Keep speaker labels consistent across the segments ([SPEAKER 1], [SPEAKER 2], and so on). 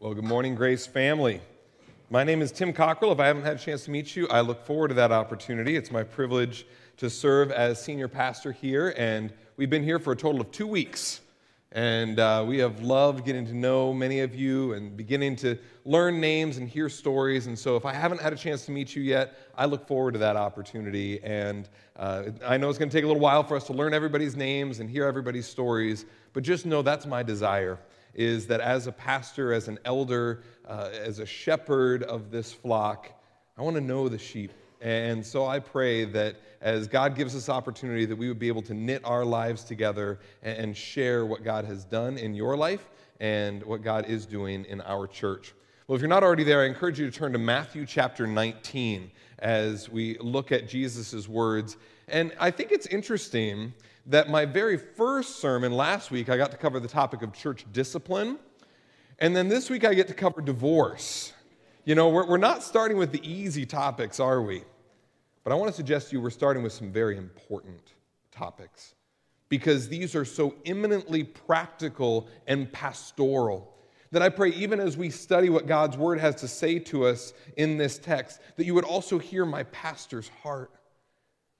[SPEAKER 1] Well, good morning, Grace family. My name is Tim Cochrell. If I haven't had a chance to meet you, I look forward to that opportunity. It's my privilege to serve as senior pastor here, and we've been here for a total of two weeks. And uh, we have loved getting to know many of you and beginning to learn names and hear stories. And so, if I haven't had a chance to meet you yet, I look forward to that opportunity. And uh, I know it's going to take a little while for us to learn everybody's names and hear everybody's stories, but just know that's my desire is that as a pastor, as an elder, uh, as a shepherd of this flock, I want to know the sheep. And so I pray that as God gives us opportunity, that we would be able to knit our lives together and share what God has done in your life and what God is doing in our church. Well, if you're not already there, I encourage you to turn to Matthew chapter 19 as we look at Jesus' words. And I think it's interesting that my very first sermon last week, I got to cover the topic of church discipline. And then this week, I get to cover divorce. You know, we're, we're not starting with the easy topics, are we? But I want to suggest to you we're starting with some very important topics because these are so eminently practical and pastoral that I pray, even as we study what God's word has to say to us in this text, that you would also hear my pastor's heart.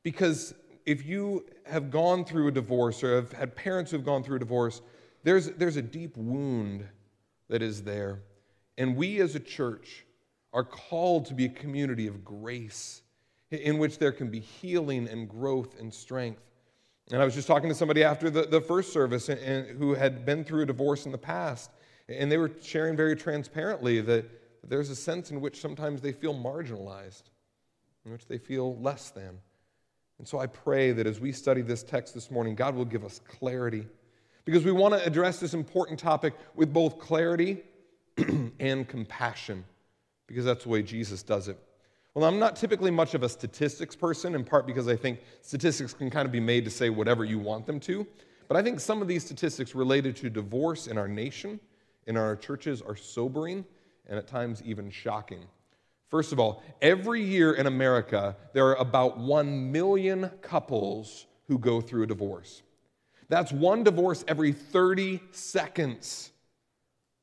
[SPEAKER 1] Because if you have gone through a divorce or have had parents who have gone through a divorce, there's, there's a deep wound that is there. And we as a church are called to be a community of grace in which there can be healing and growth and strength. And I was just talking to somebody after the, the first service and, and who had been through a divorce in the past, and they were sharing very transparently that there's a sense in which sometimes they feel marginalized, in which they feel less than. And so I pray that as we study this text this morning, God will give us clarity. Because we want to address this important topic with both clarity and compassion, because that's the way Jesus does it. Well, I'm not typically much of a statistics person, in part because I think statistics can kind of be made to say whatever you want them to. But I think some of these statistics related to divorce in our nation, in our churches, are sobering and at times even shocking. First of all, every year in America, there are about 1 million couples who go through a divorce. That's one divorce every 30 seconds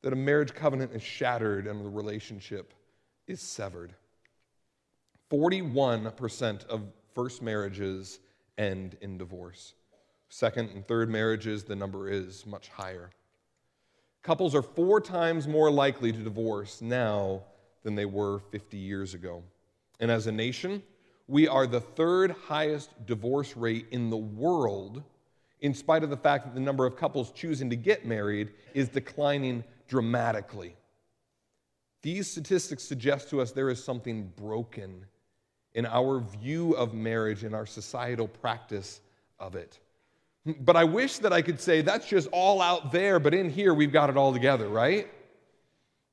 [SPEAKER 1] that a marriage covenant is shattered and the relationship is severed. 41% of first marriages end in divorce. Second and third marriages, the number is much higher. Couples are four times more likely to divorce now than they were 50 years ago. And as a nation, we are the third highest divorce rate in the world, in spite of the fact that the number of couples choosing to get married is declining dramatically. These statistics suggest to us there is something broken in our view of marriage and our societal practice of it. But I wish that I could say that's just all out there, but in here we've got it all together, right?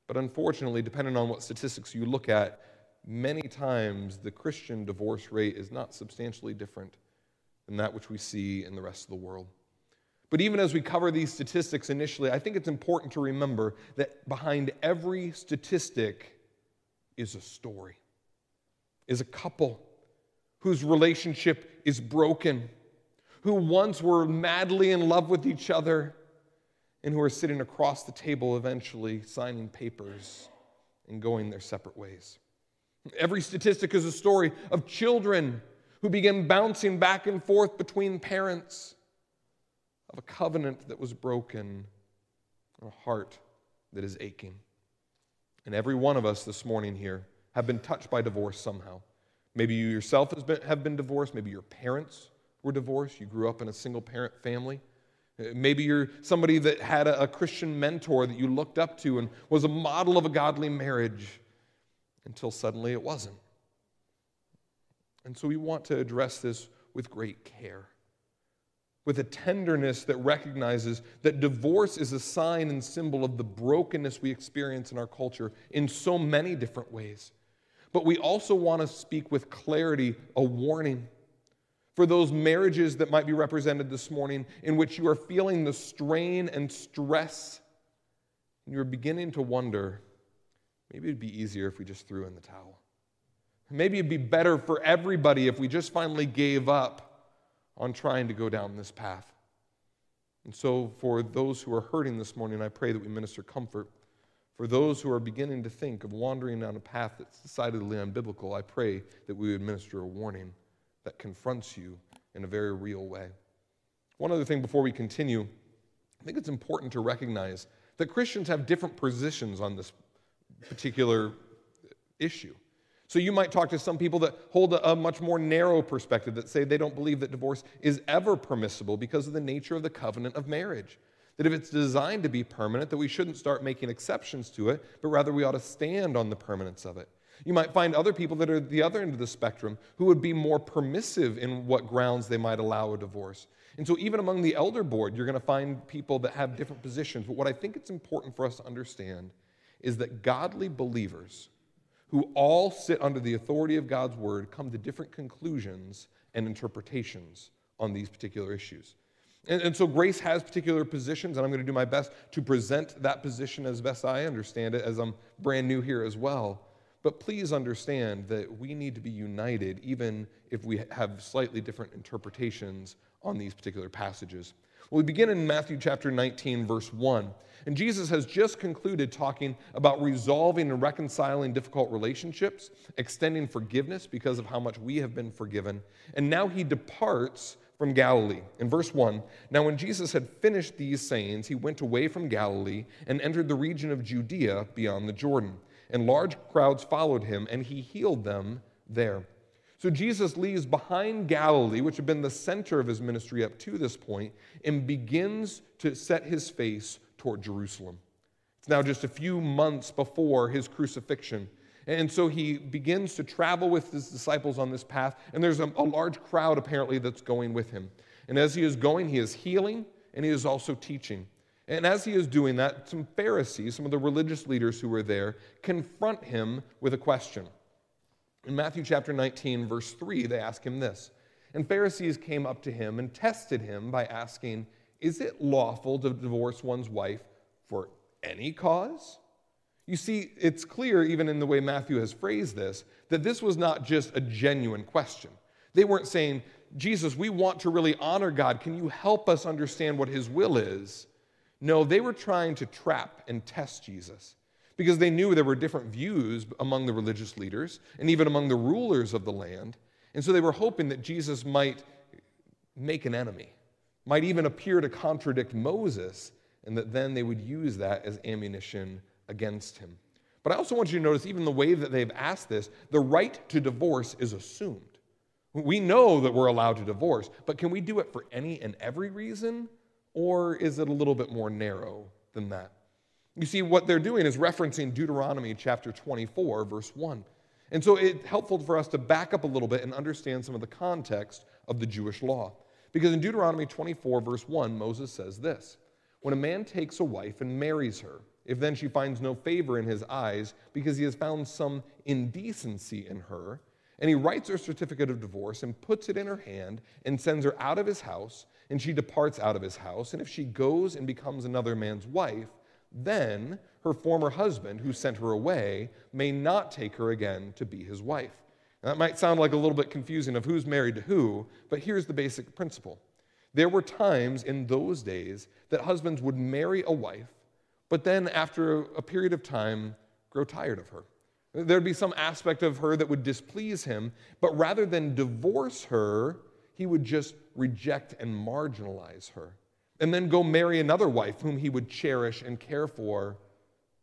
[SPEAKER 1] But unfortunately, depending on what statistics you look at, many times the Christian divorce rate is not substantially different than that which we see in the rest of the world. But even as we cover these statistics initially, I think it's important to remember that behind every statistic is a story, is a couple whose relationship is broken, who once were madly in love with each other and who are sitting across the table eventually signing papers and going their separate ways. Every statistic is a story of children who begin bouncing back and forth between parents, of a covenant that was broken, a heart that is aching. And every one of us this morning here have been touched by divorce somehow. Maybe you yourself have been divorced, maybe your parents were divorced, you grew up in a single parent family. Maybe you're somebody that had a, a, Christian mentor that you looked up to and was a model of a godly marriage until suddenly it wasn't. And so we want to address this with great care, with a tenderness that recognizes that divorce is a sign and symbol of the brokenness we experience in our culture in so many different ways. But we also want to speak with clarity, a warning for those marriages that might be represented this morning in which you are feeling the strain and stress, and you're beginning to wonder maybe it'd be easier if we just threw in the towel. Maybe it'd be better for everybody if we just finally gave up on trying to go down this path. And so, for those who are hurting this morning, I pray that we minister comfort. For those who are beginning to think of wandering down a path that's decidedly unbiblical, I pray that we would administer a warning that confronts you in a very real way. One other thing before we continue, I think it's important to recognize that Christians have different positions on this particular issue. So you might talk to some people that hold a, a, much more narrow perspective that say they don't believe that divorce is ever permissible because of the nature of the covenant of marriage. That if it's designed to be permanent, that we shouldn't start making exceptions to it, but rather we ought to stand on the permanence of it. You might find other people that are the other end of the spectrum who would be more permissive in what grounds they might allow a divorce. And so, even among the elder board, you're going to find people that have different positions. But what I think it's important for us to understand is that godly believers who all sit under the authority of God's word come to different conclusions and interpretations on these particular issues. And, and, so Grace has particular positions, and I'm going to do my best to present that position as best I understand it, as I'm brand new here as well. But please understand that we need to be united, even if we have slightly different interpretations on these particular passages. Well, we begin in Matthew chapter 19, verse 1. And Jesus has just concluded talking about resolving and reconciling difficult relationships, extending forgiveness because of how much we have been forgiven. And now he departs from Galilee. In verse 1, now when Jesus had finished these sayings, he went away from Galilee and entered the region of Judea beyond the Jordan. And large crowds followed him, and he healed them there. So Jesus leaves behind Galilee, which had been the center of his ministry up to this point, and begins to set his face toward Jerusalem. It's now just a few months before his crucifixion. And so he begins to travel with his disciples on this path, and there's a, a, large crowd apparently that's going with him. And as he is going, he is healing and he is also teaching. And as he is doing that, some Pharisees, some of the religious leaders who were there, confront him with a question. In Matthew chapter 19, verse 3, they ask him this. And Pharisees came up to him and tested him by asking, Is it lawful to divorce one's wife for any cause? You see, it's clear, even in the way Matthew has phrased this, that this was not just a genuine question. They weren't saying, Jesus, we want to really honor God. Can you help us understand what his will is? No, they were trying to trap and test Jesus because they knew there were different views among the religious leaders and even among the rulers of the land. And so they were hoping that Jesus might make an enemy, might even appear to contradict Moses, and that then they would use that as ammunition against him. But I also want you to notice, even the way that they've asked this, the right to divorce is assumed. We know that we're allowed to divorce, but can we do it for any and every reason? Or is it a little bit more narrow than that? You see, what they're doing is referencing Deuteronomy chapter 24, verse 1. And so it's helpful for us to back up a little bit and understand some of the context of the Jewish law. Because in Deuteronomy 24, verse 1, Moses says this When a man takes a wife and marries her, if then she finds no favor in his eyes because he has found some indecency in her, and he writes her certificate of divorce and puts it in her hand and sends her out of his house, and she departs out of his house, and if she goes and becomes another man's wife, then her former husband, who sent her away, may not take her again to be his wife. Now, that might sound like a little bit confusing of who's married to who, but here's the basic principle. There were times in those days that husbands would marry a wife, but then after a period of time, grow tired of her. There'd be some aspect of her that would displease him, but rather than divorce her, he would just reject and marginalize her and then go marry another wife whom he would cherish and care for.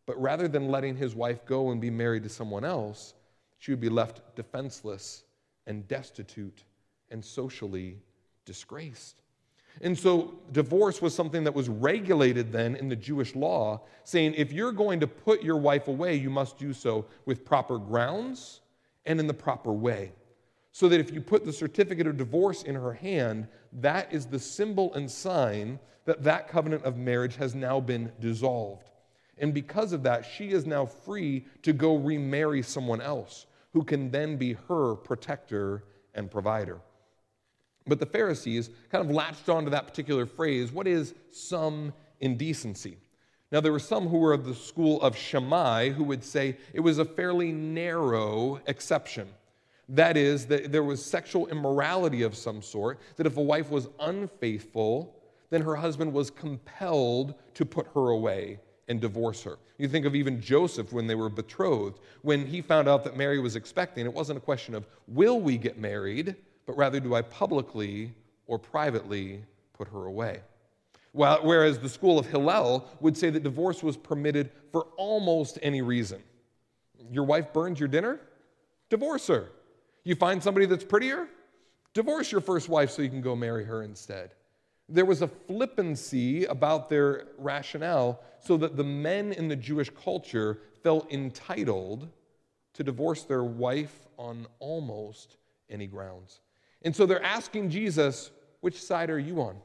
[SPEAKER 1] But rather than letting his wife go and be married to someone else, she would be left defenseless and destitute and socially disgraced. And so, divorce was something that was regulated then in the Jewish law, saying if you're going to put your wife away, you must do so with proper grounds and in the proper way so that if you put the certificate of divorce in her hand, that is the symbol and sign that that covenant of marriage has now been dissolved. And because of that, she is now free to go remarry someone else who can then be her protector and provider. But the Pharisees kind of latched onto that particular phrase what is some indecency? Now, there were some who were of the school of Shammai who would say it was a fairly narrow exception. That is, that there was sexual immorality of some sort, that if a wife was unfaithful, then her husband was compelled to put her away and divorce her. You think of even Joseph when they were betrothed. When he found out that Mary was expecting, it wasn't a question of, will we get married, but rather, do I publicly or privately put her away? Whereas the school of Hillel would say that divorce was permitted for almost any reason. Your wife burns your dinner? Divorce her. You find somebody that's prettier? Divorce your first wife so you can go marry her instead. There was a flippancy about their rationale so that the men in the Jewish culture felt entitled to divorce their wife on almost any grounds. And so they're asking Jesus, which side are you on?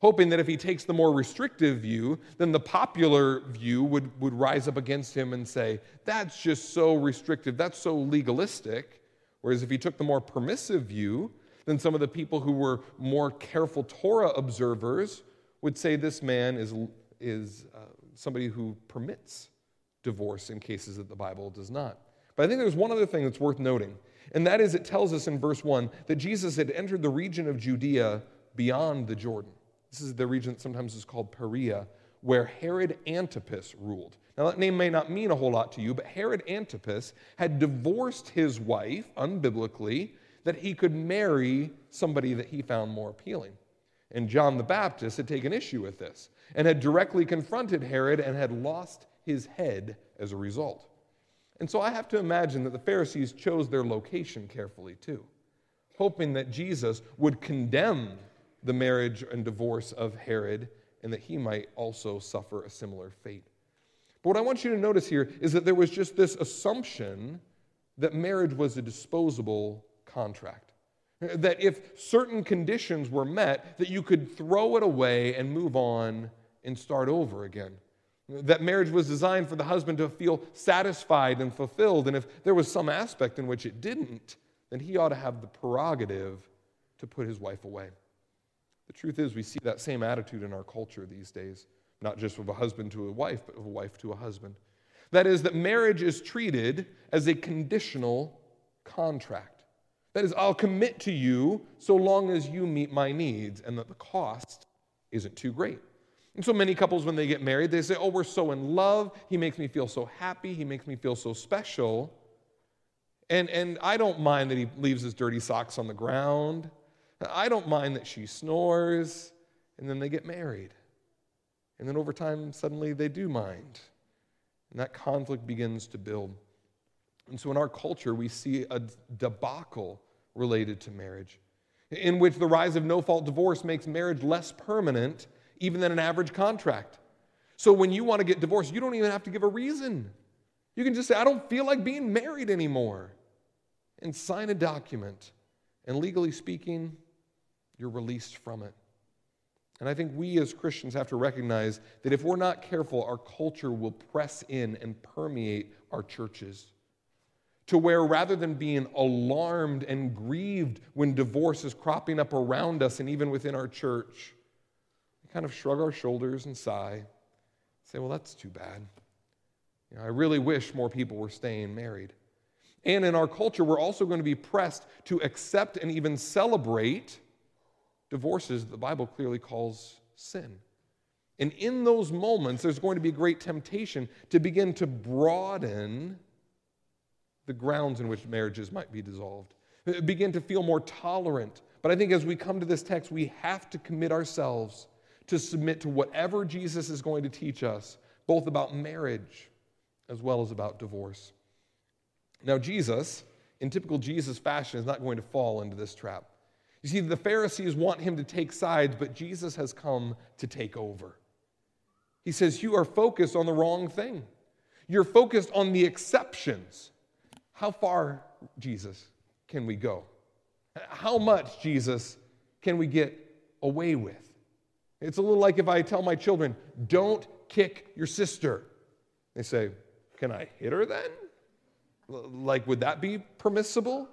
[SPEAKER 1] Hoping that if he takes the more restrictive view, then the popular view would, would rise up against him and say, that's just so restrictive, that's so legalistic. Whereas if he took the more permissive view, then some of the people who were more careful Torah observers would say this man is, is uh, somebody who permits divorce in cases that the Bible does not. But I think there's one other thing that's worth noting, and that is it tells us in verse 1 that Jesus had entered the region of Judea beyond the Jordan. This is the region that sometimes is called Perea, where Herod Antipas ruled. Now, that name may not mean a whole lot to you, but Herod Antipas had divorced his wife unbiblically that he could marry somebody that he found more appealing. And John the Baptist had taken issue with this and had directly confronted Herod and had lost his head as a result. And so I have to imagine that the Pharisees chose their location carefully too, hoping that Jesus would condemn the marriage and divorce of Herod and that he might also suffer a similar fate. But what I want you to notice here is that there was just this assumption that marriage was a disposable contract. That if certain conditions were met, that you could throw it away and move on and start over again. That marriage was designed for the husband to feel satisfied and fulfilled, and if there was some aspect in which it didn't, then he ought to have the prerogative to put his wife away. The truth is, we see that same attitude in our culture these days, not just of a husband to a wife, but of a wife to a husband. That is, that marriage is treated as a conditional contract. That is, I'll commit to you so long as you meet my needs and that the cost isn't too great. And so many couples, when they get married, they say, Oh, we're so in love. He makes me feel so happy. He makes me feel so special. And, and I don't mind that he leaves his dirty socks on the ground. I don't mind that she snores. And then they get married. And then over time, suddenly they do mind. And that conflict begins to build. And so in our culture, we see a debacle related to marriage, in which the rise of no fault divorce makes marriage less permanent even than an average contract. So when you want to get divorced, you don't even have to give a reason. You can just say, I don't feel like being married anymore, and sign a document. And legally speaking, you're released from it. And I think we as Christians have to recognize that if we're not careful, our culture will press in and permeate our churches to where rather than being alarmed and grieved when divorce is cropping up around us and even within our church, we kind of shrug our shoulders and sigh, say, well, that's too bad. You know, I really wish more people were staying married. And in our culture, we're also going to be pressed to accept and even celebrate divorces the Bible clearly calls sin. And in those moments, there's going to be great temptation to begin to broaden the grounds in which marriages might be dissolved. Begin to feel more tolerant. But I think as we come to this text, we have to commit ourselves to submit to whatever Jesus is going to teach us, both about marriage as well as about divorce. Now, Jesus, in typical Jesus fashion, is not going to fall into this trap. You see, the Pharisees want him to take sides, but Jesus has come to take over. He says, You are focused on the wrong thing. You're focused on the exceptions. How far, Jesus, can we go? How much, Jesus, can we get away with? It's a little like if I tell my children, don't kick your sister. They say, can I hit her then? Like, would that be permissible?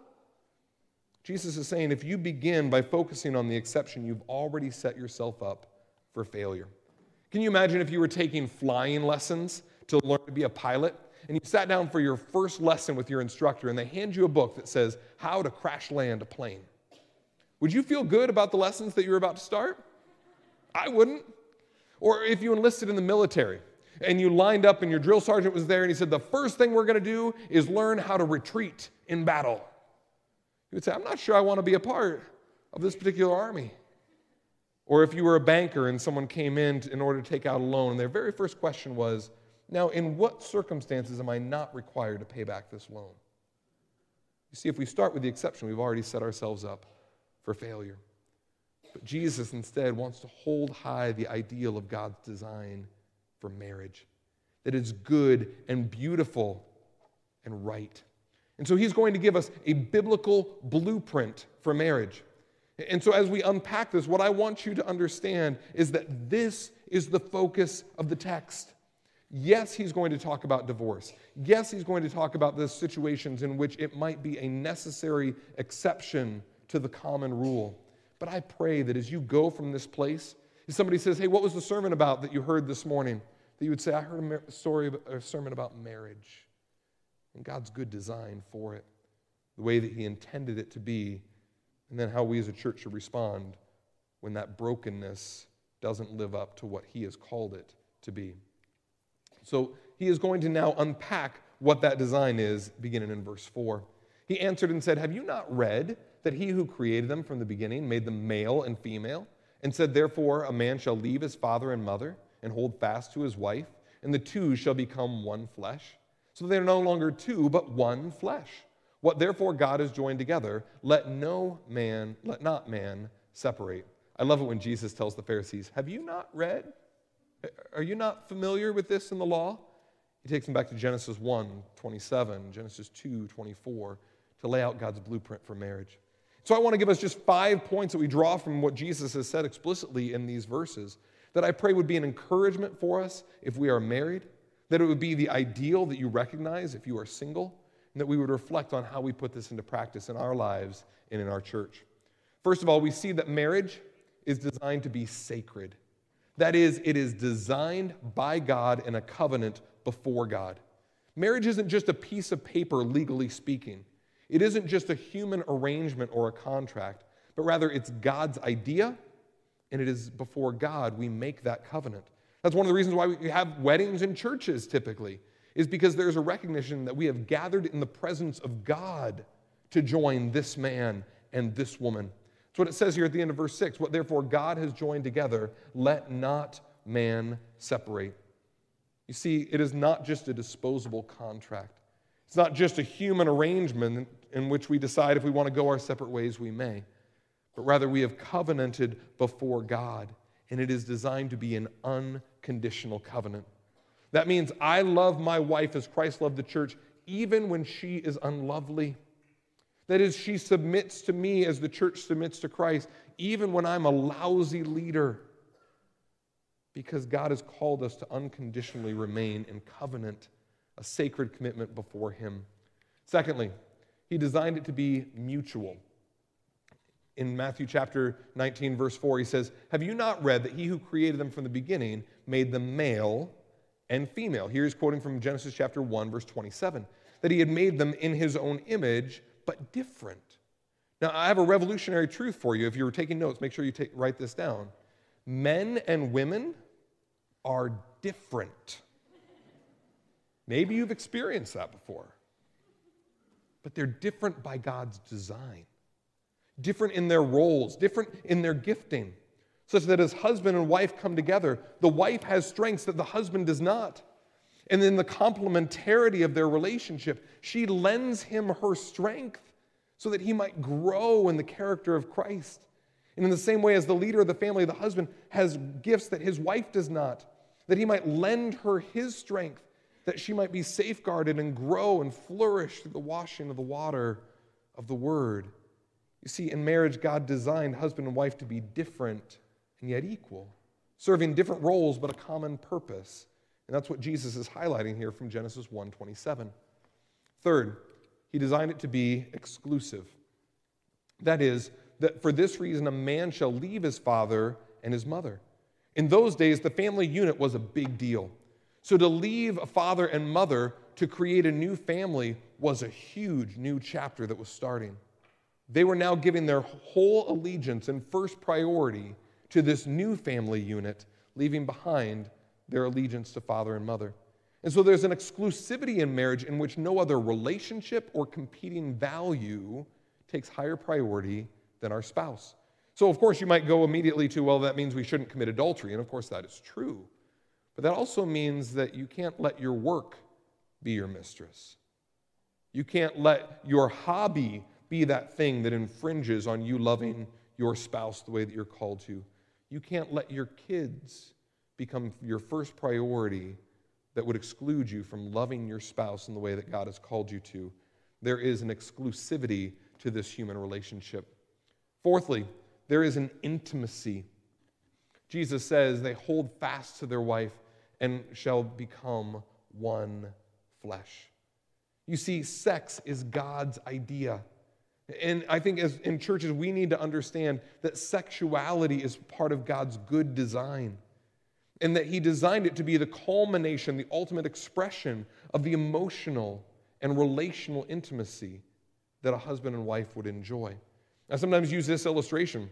[SPEAKER 1] Jesus is saying if you begin by focusing on the exception, you've already set yourself up for failure. Can you imagine if you were taking flying lessons to learn to be a pilot? and you sat down for your first lesson with your instructor and they hand you a book that says how to crash land a plane. Would you feel good about the lessons that you're about to start? I wouldn't. Or if you enlisted in the military and you lined up and your drill sergeant was there and he said, The first thing we're going to do is learn how to retreat in battle. You would say, I'm not sure I want to be a part of this particular army. Or if you were a banker and someone came in in order to take out a loan, and their very first question was, Now, in what circumstances am I not required to pay back this loan? You see, if we start with the exception, we've already set ourselves up for failure. But Jesus instead wants to hold high the ideal of God's design for marriage that is good and beautiful and right. And so he's going to give us a biblical blueprint for marriage. And so, as we unpack this, what I want you to understand is that this is the focus of the text. Yes, he's going to talk about divorce. Yes, he's going to talk about the situations in which it might be a necessary exception to the common rule. But I pray that as you go from this place, if somebody says, Hey, what was the sermon about that you heard this morning? That you would say, I heard a story, a sermon about marriage and God's good design for it, the way that He intended it to be, and then how we as a church should respond when that brokenness doesn't live up to what He has called it to be. So He is going to now unpack what that design is, beginning in verse 4. He answered and said, Have you not read that He who created them from the beginning made them male and female? And said, Therefore, a man shall leave his father and mother and hold fast to his wife, and the two shall become one flesh. So they are no longer two, but one flesh. What therefore God has joined together, let no man, let not man separate. I love it when Jesus tells the Pharisees, Have you not read? Are you not familiar with this in the law? He takes them back to Genesis 1 27, Genesis 2 24, to lay out God's blueprint for marriage. So I want to give us just five points that we draw from what Jesus has said explicitly in these verses that I pray would be an encouragement for us if we are married, that it would be the ideal that you recognize if you are single, and that we would reflect on how we put this into practice in our lives and in our church. First of all, we see that marriage is designed to be sacred. That is, it is designed by God in a covenant before God. Marriage isn't just a piece of paper, legally speaking. It isn't just a human arrangement or a contract, but rather it's God's idea and it is before God we make that covenant. That's one of the reasons why we have weddings in churches typically, is because there's a recognition that we have gathered in the presence of God to join this man and this woman. That's what it says here at the end of verse 6. What therefore God has joined together, let not man separate. You see, it is not just a disposable contract. It's not just a human arrangement in which we decide if we want to go our separate ways, we may but rather we have covenanted before God, and it is designed to be an unconditional covenant. That means I love my wife as Christ loved the church, even when she is unlovely. That is, she submits to me as the church submits to Christ, even when I'm a lousy leader. Because God has called us to unconditionally remain in covenant, a sacred commitment before Him. Secondly, He designed it to be mutual in Matthew chapter 19, verse 4, he says, Have you not read that he who created them from the beginning made them male and female? Here he's quoting from Genesis chapter 1, verse 27, that he had made them in his own image, but different. Now, I have a revolutionary truth for you. If you were taking notes, make sure you take, write this down. Men and women are different. Maybe you've experienced that before, but they're different by God's design different in their roles, different in their gifting, such that as husband and wife come together, the wife has strengths that the husband does not. And in the complementarity of their relationship, she lends him her strength so that he might grow in the character of Christ. And in the same way as the leader of the family, the husband has gifts that his wife does not, that he might lend her his strength, that she might be safeguarded and grow and flourish through the washing of the water of the word. You see, in marriage, God designed husband and wife to be different and yet equal, serving different roles but a common purpose. And that's what Jesus is highlighting here from Genesis 1:27. Third, he designed it to be exclusive. That is, that for this reason a man shall leave his father and his mother. In those days, the family unit was a big deal. So to leave a father and mother to create a new family was a huge new chapter that was starting. They were now giving their whole allegiance and first priority to this new family unit, leaving behind their allegiance to father and mother. And so there's an exclusivity in marriage in which no other relationship or competing value takes higher priority than our spouse. So, of course, you might go immediately to, well, that means we shouldn't commit adultery. And of course, that is true. But that also means that you can't let your work be your mistress. You can't let your hobby be that thing that infringes on you loving your spouse the way that you're called to. You can't let your kids become your first priority that would exclude you from loving your spouse in the way that God has called you to. There is an exclusivity to this human relationship. Fourthly, there is an intimacy. Jesus says they hold fast to their wife and shall become one flesh. You see, sex is God's idea. And I think as in churches, we need to understand that sexuality is part of God's good design and that He designed it to be the culmination, the ultimate expression of the emotional and relational intimacy that a husband and wife would enjoy. I sometimes use this illustration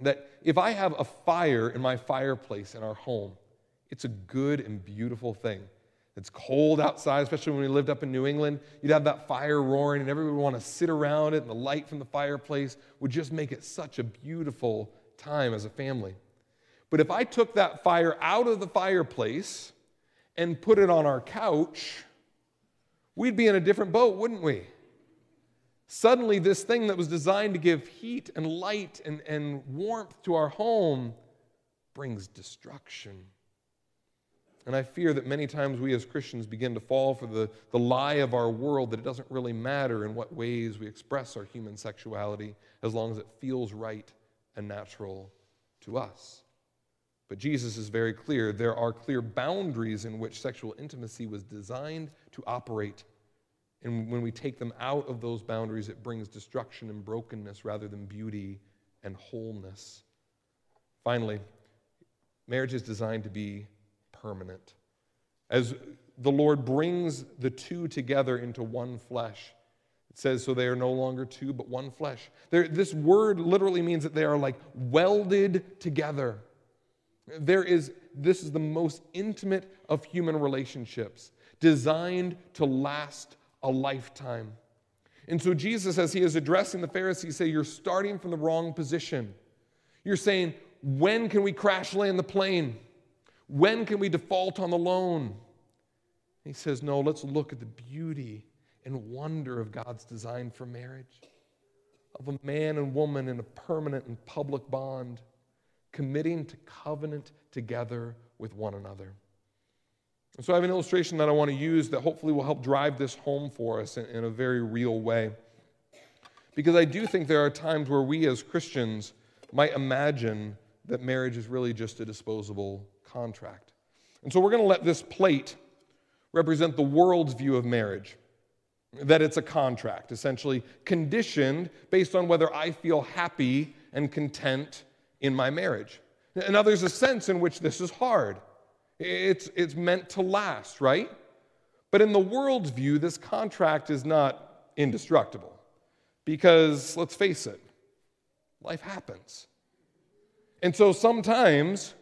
[SPEAKER 1] that if I have a fire in my fireplace in our home, it's a good and beautiful thing. It's cold outside, especially when we lived up in New England. You'd have that fire roaring, and everyone would want to sit around it, and the light from the fireplace would just make it such a beautiful time as a family. But if I took that fire out of the fireplace and put it on our couch, we'd be in a different boat, wouldn't we? Suddenly, this thing that was designed to give heat and light and, and warmth to our home brings destruction. And I fear that many times we as Christians begin to fall for the, the lie of our world that it doesn't really matter in what ways we express our human sexuality as long as it feels right and natural to us. But Jesus is very clear. There are clear boundaries in which sexual intimacy was designed to operate. And when we take them out of those boundaries, it brings destruction and brokenness rather than beauty and wholeness. Finally, marriage is designed to be permanent. As the Lord brings the two together into one flesh, it says, so they are no longer two, but one flesh. They're, this word literally means that they are like welded together. There is, this is the most intimate of human relationships, designed to last a lifetime. And so Jesus, as he is addressing the Pharisees, say, You're starting from the wrong position. You're saying, When can we crash land the plane? When can we default on the loan? He says, No, let's look at the beauty and wonder of God's design for marriage, of a man and woman in a permanent and public bond committing to covenant together with one another. And so I have an illustration that I want to use that hopefully will help drive this home for us in, in a very real way. Because I do think there are times where we as Christians might imagine that marriage is really just a disposable contract. And so we're going to let this plate represent the world's view of marriage that it's a contract, essentially conditioned based on whether I feel happy and content in my marriage. Now, there's a sense in which this is hard. It's, it's meant to last, right? But in the world's view, this contract is not indestructible. Because let's face it, life happens. And so sometimes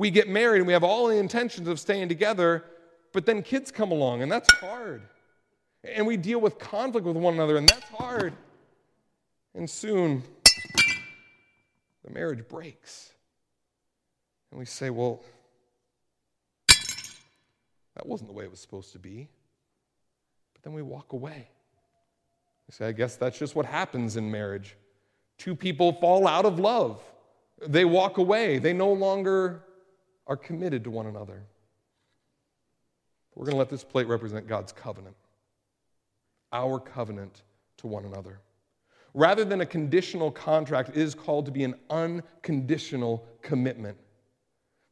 [SPEAKER 1] we get married and we have all the intentions of staying together, but then kids come along and that's hard. And we deal with conflict with one another and that's hard. And soon the marriage breaks. And we say, well, that wasn't the way it was supposed to be. But then we walk away. We say, I guess that's just what happens in marriage. Two people fall out of love, they walk away, they no longer are committed to one another. We're going to let this plate represent God's covenant, our covenant to one another. Rather than a conditional contract, it is called to be an unconditional commitment.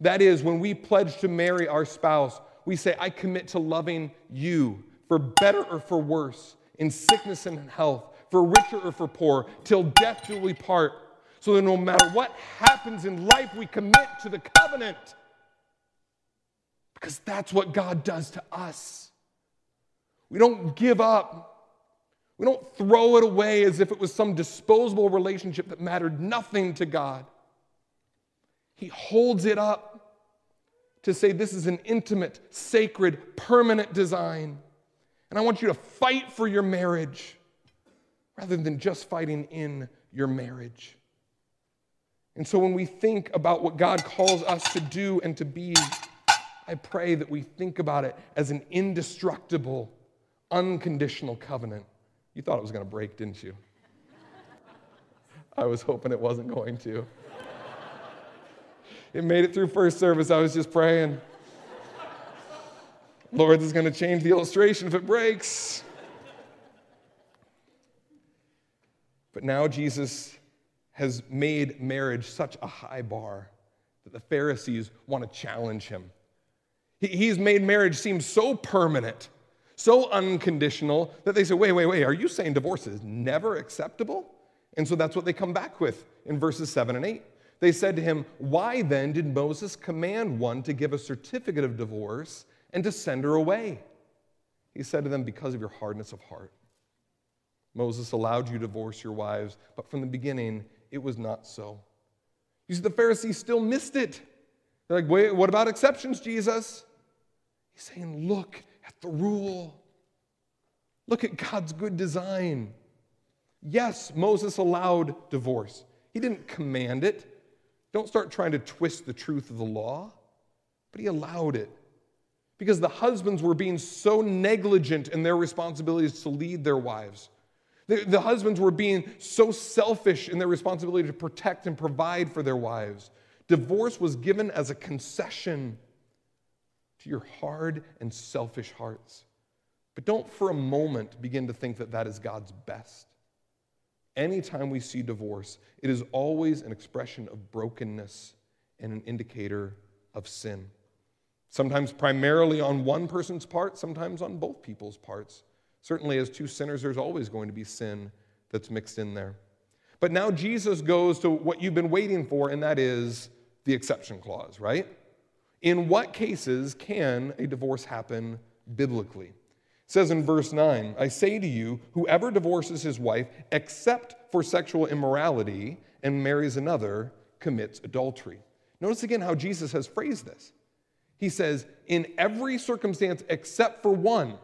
[SPEAKER 1] That is, when we pledge to marry our spouse, we say, I commit to loving you for better or for worse, in sickness and in health, for richer or for poor, till death do we part. So that no matter what happens in life, we commit to the covenant. Because that's what God does to us. We don't give up we don't throw it away as if it was some disposable relationship that mattered nothing to God. He holds it up to say this is an intimate, sacred, permanent design. And I want you to fight for your marriage rather than just fighting in your marriage. And so when we think about what God calls us to do and to be, I pray that we think about it as an indestructible, unconditional covenant. You thought it was going to break, didn't you? I was hoping it wasn't going to. It made it through first service. I was just praying. Lord, this is going to change the illustration if it breaks. But now Jesus has made marriage such a high bar that the Pharisees want to challenge him. He's made marriage seem so permanent, so unconditional, that they say, wait, wait, wait, are you saying divorce is never acceptable? And so that's what they come back with in verses 7 and 8. They said to him, Why then did Moses command one to give a certificate of divorce and to send her away? He said to them, Because of your hardness of heart. Moses allowed you to divorce your wives, but from the beginning, it was not so. You see, the Pharisees still missed it. They're like, wait, what about exceptions, Jesus? He's saying, look at the rule. Look at God's good design. Yes, Moses allowed divorce. He didn't command it. Don't start trying to twist the truth of the law, but he allowed it. Because the husbands were being so negligent in their responsibilities to lead their wives. The, the husbands were being so selfish in their responsibility to protect and provide for their wives. Divorce was given as a concession to your hard and selfish hearts. But don't for a moment begin to think that that is God's best. Anytime we see divorce, it is always an expression of brokenness and an indicator of sin. Sometimes primarily on one person's part, sometimes on both people's parts. Certainly, as two sinners, there's always going to be sin that's mixed in there. But now Jesus goes to what you've been waiting for, and that is the exception clause, right? In what cases can a divorce happen biblically? It says in verse 9, I say to you, whoever divorces his wife except for sexual immorality and marries another commits adultery. Notice again how Jesus has phrased this. He says, in every circumstance except for one,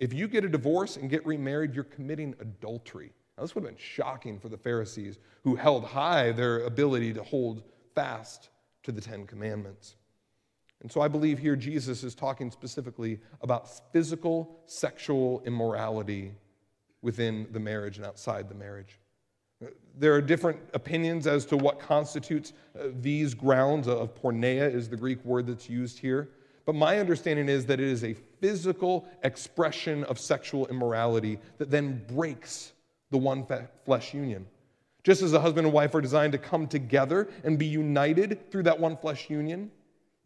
[SPEAKER 1] if you get a divorce and get remarried, you're committing adultery. Now, this would have been shocking for the Pharisees who held high their ability to hold fast to the Ten Commandments. And so I believe here Jesus is talking specifically about physical sexual immorality within the marriage and outside the marriage. There are different opinions as to what constitutes uh, these grounds of porneia is the Greek word that's used here. But my understanding is that it is a physical expression of sexual immorality that then breaks the one flesh union. Just as a husband and wife are designed to come together and be united through that one flesh union,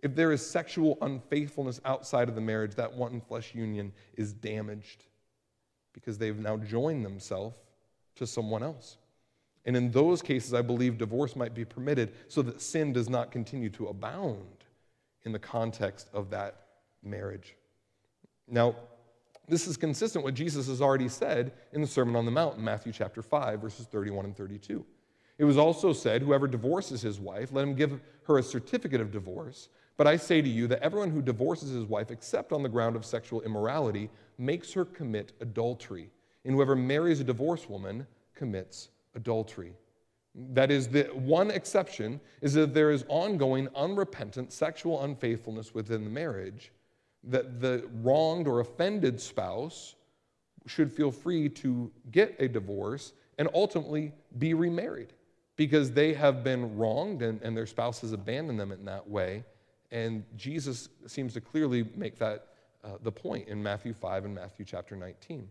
[SPEAKER 1] if there is sexual unfaithfulness outside of the marriage, that one flesh union is damaged because they've now joined themselves to someone else. And in those cases, I believe divorce might be permitted so that sin does not continue to abound in the context of that marriage. Now, this is consistent with what Jesus has already said in the Sermon on the Mount in Matthew chapter 5, verses 31 and 32. It was also said, Whoever divorces his wife, let him give her a certificate of divorce. But I say to you that everyone who divorces his wife, except on the ground of sexual immorality, makes her commit adultery. And whoever marries a divorced woman commits adultery. That is, the one exception is that there is ongoing, unrepentant sexual unfaithfulness within the marriage, that the wronged or offended spouse should feel free to get a divorce and ultimately be remarried because they have been wronged and, and their spouse has abandoned them in that way. And Jesus seems to clearly make that uh, the point in Matthew 5 and Matthew chapter 19.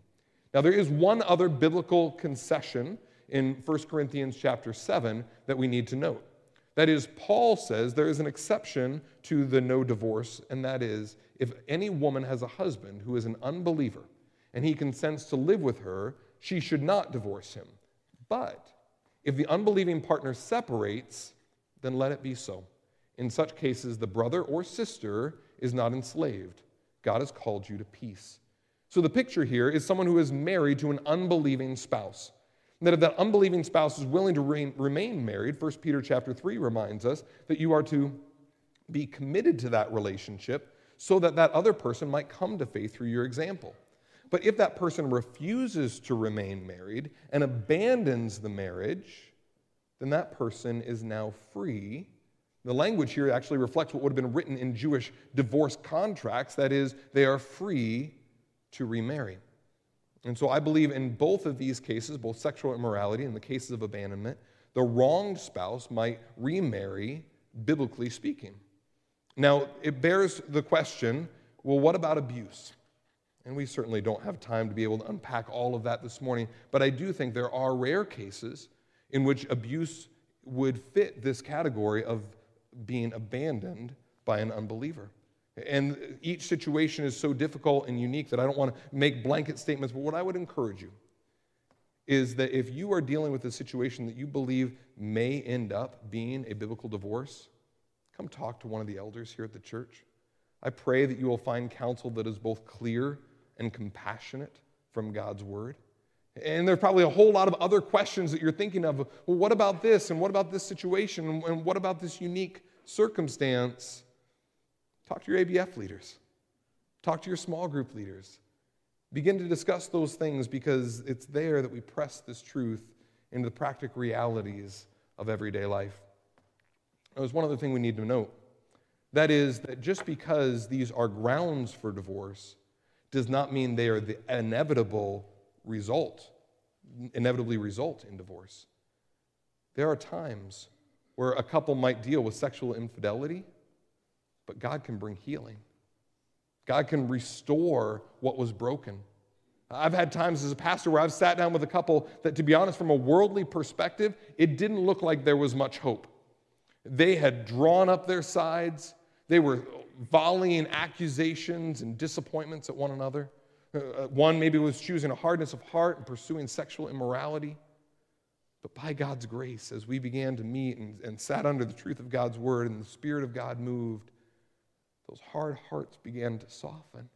[SPEAKER 1] Now, there is one other biblical concession in 1 Corinthians chapter 7 that we need to note. That is, Paul says there is an exception to the no divorce, and that is if any woman has a husband who is an unbeliever and he consents to live with her, she should not divorce him. But if the unbelieving partner separates, then let it be so. In such cases, the brother or sister is not enslaved. God has called you to peace. So the picture here is someone who is married to an unbelieving spouse that if that unbelieving spouse is willing to remain married, 1 Peter chapter 3 reminds us that you are to be committed to that relationship so that that other person might come to faith through your example. But if that person refuses to remain married and abandons the marriage, then that person is now free. The language here actually reflects what would have been written in Jewish divorce contracts that is, they are free to remarry. And so I believe in both of these cases, both sexual immorality and the cases of abandonment, the wronged spouse might remarry, biblically speaking. Now, it bears the question well, what about abuse? And we certainly don't have time to be able to unpack all of that this morning, but I do think there are rare cases in which abuse would fit this category of being abandoned by an unbeliever. And each situation is so difficult and unique that I don't want to make blanket statements, but what I would encourage you is that if you are dealing with a situation that you believe may end up being a biblical divorce, come talk to one of the elders here at the church. I pray that you will find counsel that is both clear and compassionate from God's word. And there's probably a whole lot of other questions that you're thinking of. Well, what about this? And what about this situation? And what about this unique circumstance? Talk to your ABF leaders, talk to your small group leaders. Begin to discuss those things because it's there that we press this truth into the practical realities of everyday life. There's one other thing we need to note. That is, that just because these are grounds for divorce does not mean they are the inevitable result, inevitably result in divorce. There are times where a couple might deal with sexual infidelity, but God can bring healing. God can restore what was broken. I've had times as a pastor where I've sat down with a couple that, to be honest, from a worldly perspective, it didn't look like there was much hope. They had drawn up their sides, they were volleying accusations and disappointments at one another. Uh, one maybe was choosing a hardness of heart and pursuing sexual immorality. But by God's grace, as we began to meet and, and sat under the truth of God's word and the Spirit of God moved, those hard hearts began to soften.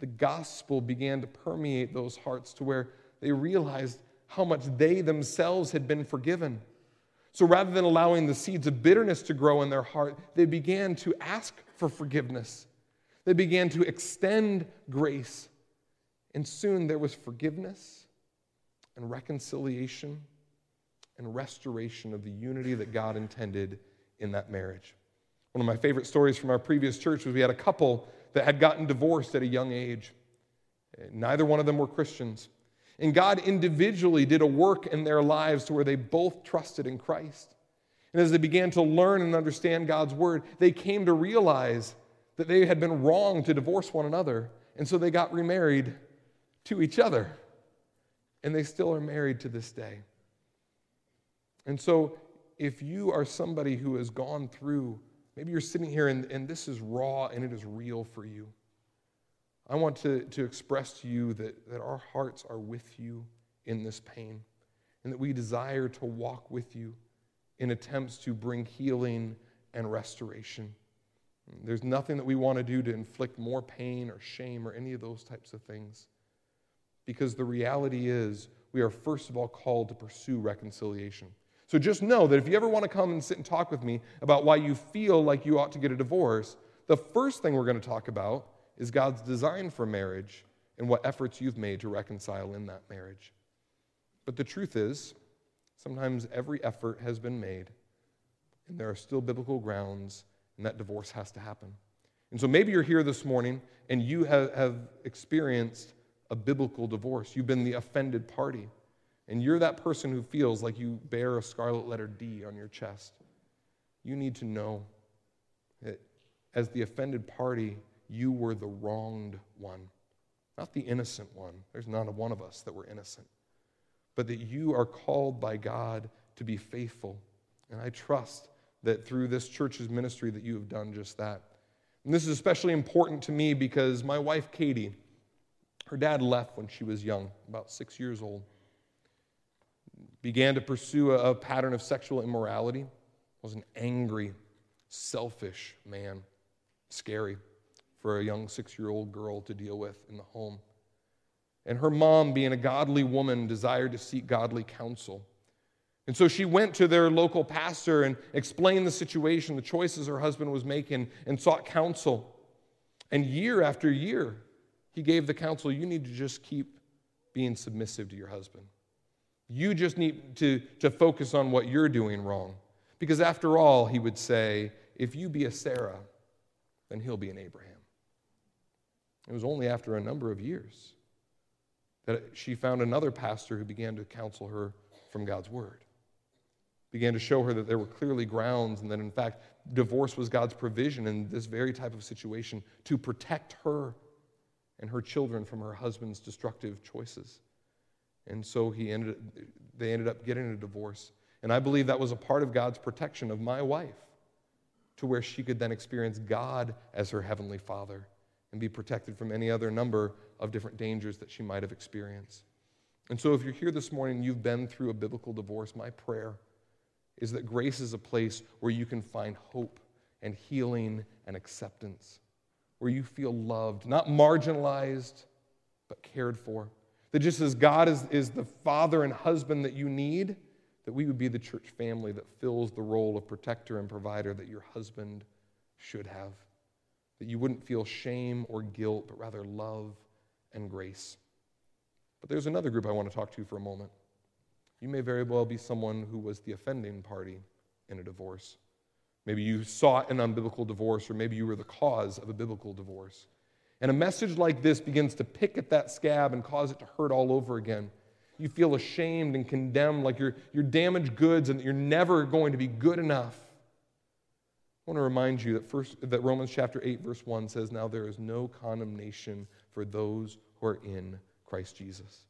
[SPEAKER 1] The gospel began to permeate those hearts to where they realized how much they themselves had been forgiven so rather than allowing the seeds of bitterness to grow in their heart, they began to ask for forgiveness. They began to extend grace. And soon there was forgiveness and reconciliation and restoration of the unity that God intended in that marriage. One of my favorite stories from our previous church was we had a couple that had gotten divorced at a young age. Neither one of them were Christians. And God individually did a work in their lives to where they both trusted in Christ. And as they began to learn and understand God's word, they came to realize that they had been wrong to divorce one another. And so they got remarried to each other. And they still are married to this day. And so, if you are somebody who has gone through, maybe you're sitting here and, and this is raw and it is real for you. I want to, to express to you that, that our hearts are with you in this pain and that we desire to walk with you in attempts to bring healing and restoration. There's nothing that we want to do to inflict more pain or shame or any of those types of things. Because the reality is, we are first of all called to pursue reconciliation. So just know that if you ever want to come and sit and talk with me about why you feel like you ought to get a divorce, the first thing we're going to talk about is God's design for marriage and what efforts you've made to reconcile in that marriage. But the truth is, sometimes every effort has been made, and there are still biblical grounds, and that divorce has to happen. And so maybe you're here this morning and you have, have experienced a biblical divorce. You've been the offended party, and you're that person who feels like you bear a scarlet letter D on your chest. You need to know that as the offended party, you were the wronged one, not the innocent one. There's not a one of us that were innocent, but that you are called by God to be faithful. And I trust that through this church's ministry that you have done just that. And this is especially important to me because my wife, Katie, her dad left when she was young, about six years old. Began to pursue a, a pattern of sexual immorality. Was an angry, selfish man. Scary for a young six year old girl to deal with in the home. And her mom, being a godly woman, desired to seek godly counsel. And so she went to their local pastor and explained the situation, the choices her husband was making, and sought counsel. And year after year, he gave the counsel you need to just keep being submissive to your husband. You just need to, to focus on what you're doing wrong. Because after all, he would say, if you be a Sarah, then he'll be an Abraham. It was only after a number of years that she found another pastor who began to counsel her from God's word, began to show her that there were clearly grounds and that, in fact, divorce was God's provision in this very type of situation to protect her and her children from her husband's destructive choices. And so he ended, they ended up getting a divorce. And I believe that was a part of God's protection of my wife to where she could then experience God as her heavenly father and be protected from any other number of different dangers that she might have experienced. And so, if you're here this morning you've been through a biblical divorce, my prayer is that grace is a place where you can find hope and healing and acceptance, where you feel loved, not marginalized, but cared for. That just as God is, is the father and husband that you need, that we would be the church family that fills the role of protector and provider that your husband should have. That you wouldn't feel shame or guilt, but rather love and grace. But there's another group I want to talk to for a moment. You may very well be someone who was the offending party in a divorce. Maybe you sought an unbiblical divorce, or maybe you were the cause of a biblical divorce. And a message like this begins to pick at that scab and cause it to hurt all over again. You feel ashamed and condemned, like you're, you're damaged goods and that you're never going to be good enough. I want to remind you that, first, that Romans chapter 8, verse 1 says, Now there is no condemnation for those who are in Christ Jesus.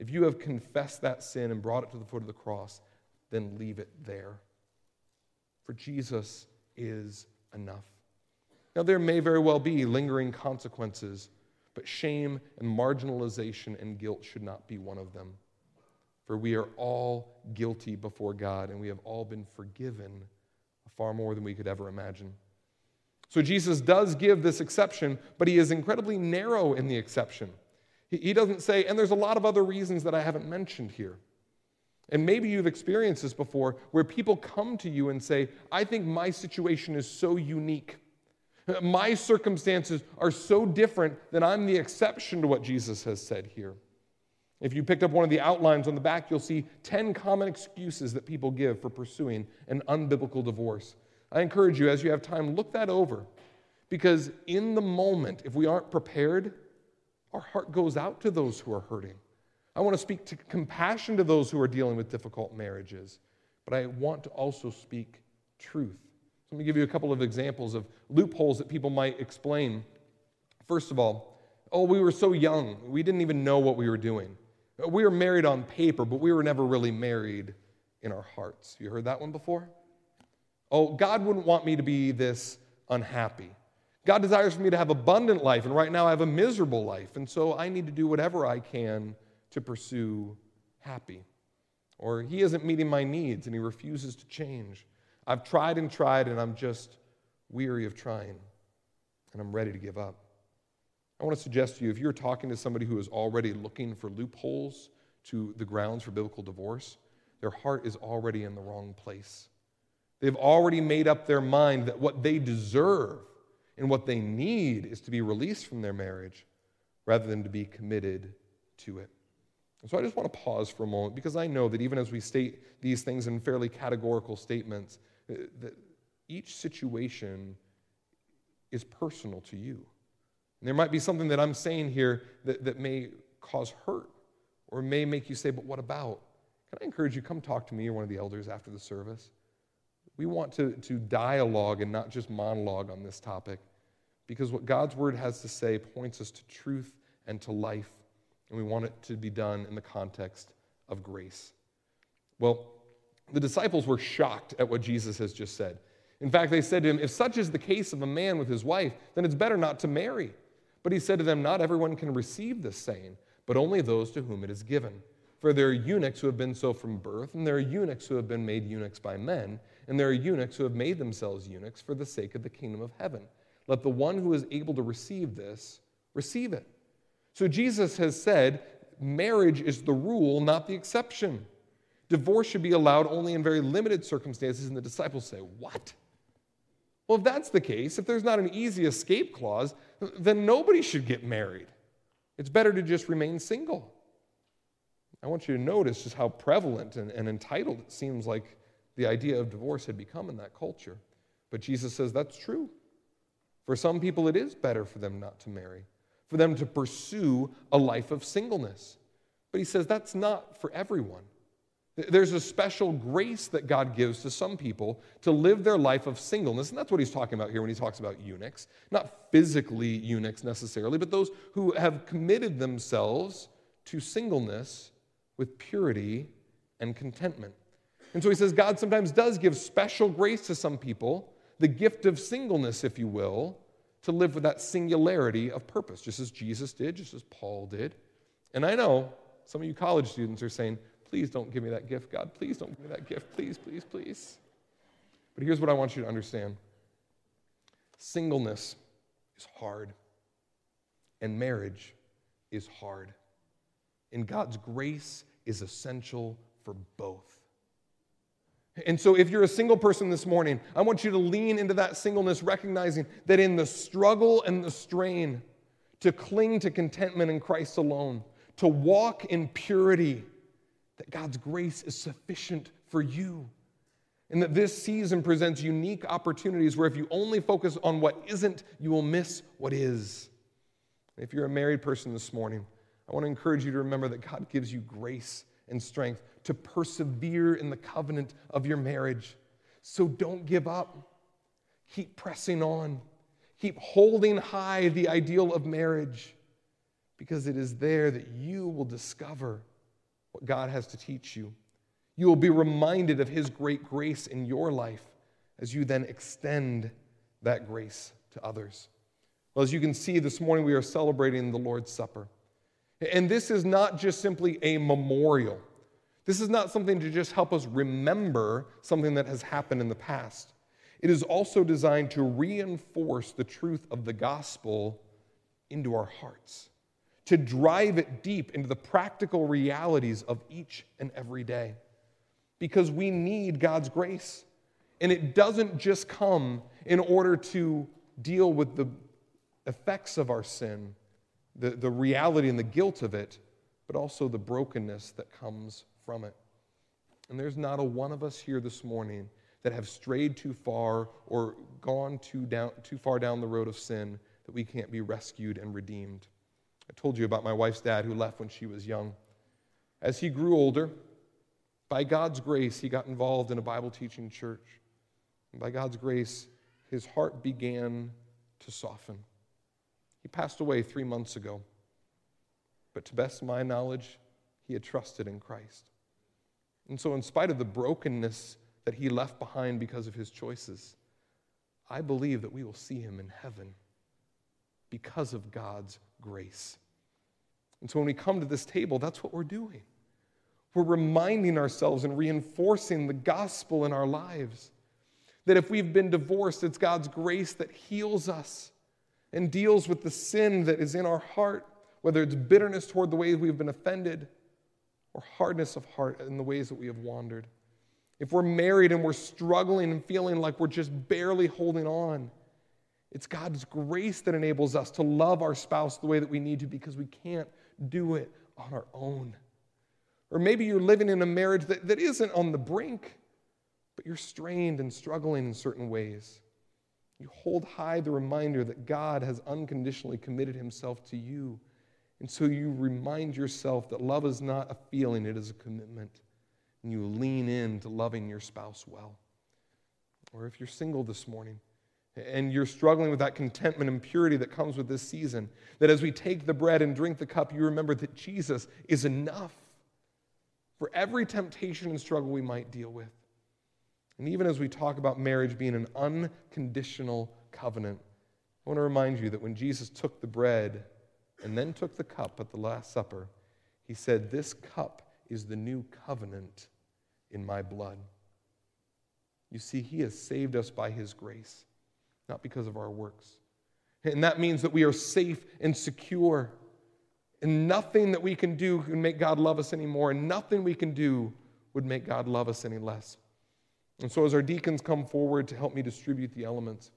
[SPEAKER 1] If you have confessed that sin and brought it to the foot of the cross, then leave it there. For Jesus is enough. Now, there may very well be lingering consequences, but shame and marginalization and guilt should not be one of them. For we are all guilty before God, and we have all been forgiven far more than we could ever imagine. So, Jesus does give this exception, but he is incredibly narrow in the exception. He doesn't say, and there's a lot of other reasons that I haven't mentioned here. And maybe you've experienced this before where people come to you and say, I think my situation is so unique. My circumstances are so different that I'm the exception to what Jesus has said here. If you picked up one of the outlines on the back, you'll see 10 common excuses that people give for pursuing an unbiblical divorce. I encourage you, as you have time, look that over. Because in the moment, if we aren't prepared, our heart goes out to those who are hurting. I want to speak to compassion to those who are dealing with difficult marriages, but I want to also speak truth. So let me give you a couple of examples of loopholes that people might explain. First of all, oh, we were so young, we didn't even know what we were doing. We were married on paper, but we were never really married in our hearts. You heard that one before? Oh, God wouldn't want me to be this unhappy. God desires for me to have abundant life, and right now I have a miserable life, and so I need to do whatever I can to pursue happy. Or He isn't meeting my needs and He refuses to change. I've tried and tried, and I'm just weary of trying, and I'm ready to give up. I want to suggest to you if you're talking to somebody who is already looking for loopholes to the grounds for biblical divorce, their heart is already in the wrong place. They've already made up their mind that what they deserve and what they need is to be released from their marriage rather than to be committed to it. And so I just want to pause for a moment because I know that even as we state these things in fairly categorical statements, uh, that each situation is personal to you. And there might be something that I'm saying here that, that may cause hurt or may make you say, but what about? Can I encourage you, come talk to me or one of the elders after the service? We want to, to dialogue and not just monologue on this topic because what God's word has to say points us to truth and to life, and we want it to be done in the context of grace. Well, the disciples were shocked at what Jesus has just said. In fact, they said to him, If such is the case of a man with his wife, then it's better not to marry. But he said to them, Not everyone can receive this saying, but only those to whom it is given. For there are eunuchs who have been so from birth, and there are eunuchs who have been made eunuchs by men, and there are eunuchs who have made themselves eunuchs for the sake of the kingdom of heaven. Let the one who is able to receive this receive it. So Jesus has said marriage is the rule, not the exception. Divorce should be allowed only in very limited circumstances, and the disciples say, What? Well, if that's the case, if there's not an easy escape clause, then nobody should get married. It's better to just remain single. I want you to notice just how prevalent and, and entitled it seems like the idea of divorce had become in that culture. But Jesus says that's true. For some people, it is better for them not to marry, for them to pursue a life of singleness. But he says that's not for everyone. There's a special grace that God gives to some people to live their life of singleness. And that's what he's talking about here when he talks about eunuchs. Not physically eunuchs necessarily, but those who have committed themselves to singleness with purity and contentment. And so he says God sometimes does give special grace to some people, the gift of singleness, if you will, to live with that singularity of purpose, just as Jesus did, just as Paul did. And I know some of you college students are saying, Please don't give me that gift, God. Please don't give me that gift. Please, please, please. But here's what I want you to understand singleness is hard, and marriage is hard. And God's grace is essential for both. And so, if you're a single person this morning, I want you to lean into that singleness, recognizing that in the struggle and the strain, to cling to contentment in Christ alone, to walk in purity, that God's grace is sufficient for you. And that this season presents unique opportunities where if you only focus on what isn't, you will miss what is. If you're a married person this morning, I want to encourage you to remember that God gives you grace and strength to persevere in the covenant of your marriage. So don't give up. Keep pressing on. Keep holding high the ideal of marriage because it is there that you will discover what God has to teach you. You will be reminded of His great grace in your life as you then extend that grace to others. Well, as you can see, this morning we are celebrating the Lord's Supper. And this is not just simply a memorial. This is not something to just help us remember something that has happened in the past. It is also designed to reinforce the truth of the gospel into our hearts to drive it deep into the practical realities of each and every day. Because we need God's grace. And it doesn't just come in order to deal with the effects of our sin, the, the reality and the guilt of it, but also the brokenness that comes from it. And there's not a one of us here this morning that have strayed too far or gone too, down, too far down the road of sin that we can't be rescued and redeemed. I told you about my wife's dad who left when she was young. As he grew older, by God's grace, he got involved in a Bible teaching church. And by God's grace, his heart began to soften. He passed away three months ago. But to best my knowledge, he had trusted in Christ. And so, in spite of the brokenness that he left behind because of his choices, I believe that we will see him in heaven because of God's grace. And so when we come to this table, that's what we're doing. We're reminding ourselves and reinforcing the gospel in our lives. That if we've been divorced, it's God's grace that heals us and deals with the sin that is in our heart, whether it's bitterness toward the ways we've been offended or hardness of heart in the ways that we have wandered. If we're married and we're struggling and feeling like we're just barely holding on, it's God's grace that enables us to love our spouse the way that we need to because we can't do it on our own. Or maybe you're living in a marriage that, that isn't on the brink, but you're strained and struggling in certain ways. You hold high the reminder that God has unconditionally committed himself to you. And so you remind yourself that love is not a feeling, it is a commitment. And you lean in to loving your spouse well. Or if you're single this morning, and you're struggling with that contentment and purity that comes with this season, that as we take the bread and drink the cup, you remember that Jesus is enough for every temptation and struggle we might deal with. And even as we talk about marriage being an unconditional covenant, I want to remind you that when Jesus took the bread and then took the cup at the Last Supper, he said, This cup is the new covenant in my blood. You see, he has saved us by his grace not because of our works. And that means that we are safe and secure. And nothing that we can do can make God love us anymore, and nothing we can do would make God love us any less. And so, as our deacons come forward to help me distribute the elements,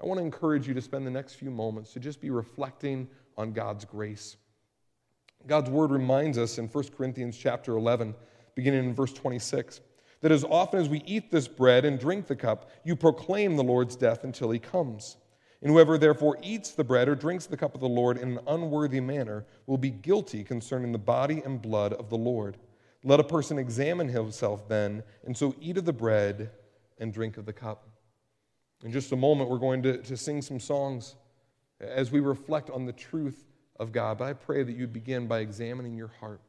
[SPEAKER 1] I want to encourage you to spend the next few moments to just be reflecting on God's grace. God's word reminds us in 1 Corinthians chapter 11, beginning in verse 26, that as often as we eat this bread and drink the cup, you proclaim the Lord's death until he comes. And whoever therefore eats the bread or drinks the cup of the Lord in an unworthy manner will be guilty concerning the body and blood of the Lord. Let a person examine himself then, and so eat of the bread and drink of the cup. In just a moment, we're going to, to sing some songs as we reflect on the truth of God. But I pray that you begin by examining your heart,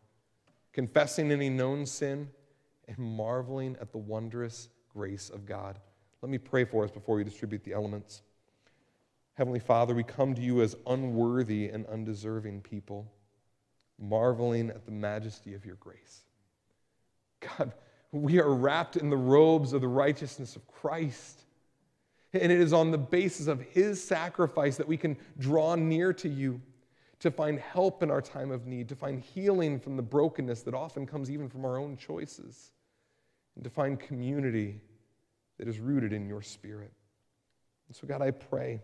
[SPEAKER 1] confessing any known sin, and marveling at the wondrous grace of God. Let me pray for us before we distribute the elements. Heavenly Father, we come to you as unworthy and undeserving people, marveling at the majesty of your grace. God, we are wrapped in the robes of the righteousness of Christ. And it is on the basis of his sacrifice that we can draw near to you to find help in our time of need, to find healing from the brokenness that often comes even from our own choices, and to find community that is rooted in your spirit. And so, God, I pray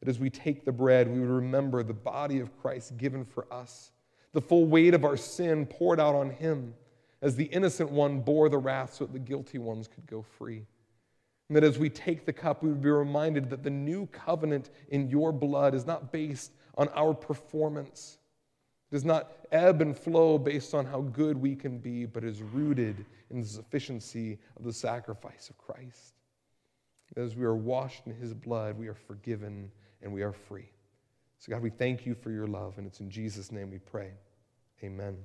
[SPEAKER 1] that as we take the bread, we would remember the body of Christ given for us, the full weight of our sin poured out on him as the innocent one bore the wrath so that the guilty ones could go free. And that as we take the cup, we would be reminded that the new covenant in your blood is not based on our performance, it does not ebb and flow based on how good we can be, but is rooted in the sufficiency of the sacrifice of Christ. As we are washed in his blood, we are forgiven and we are free. So, God, we thank you for your love, and it's in Jesus' name we pray. Amen.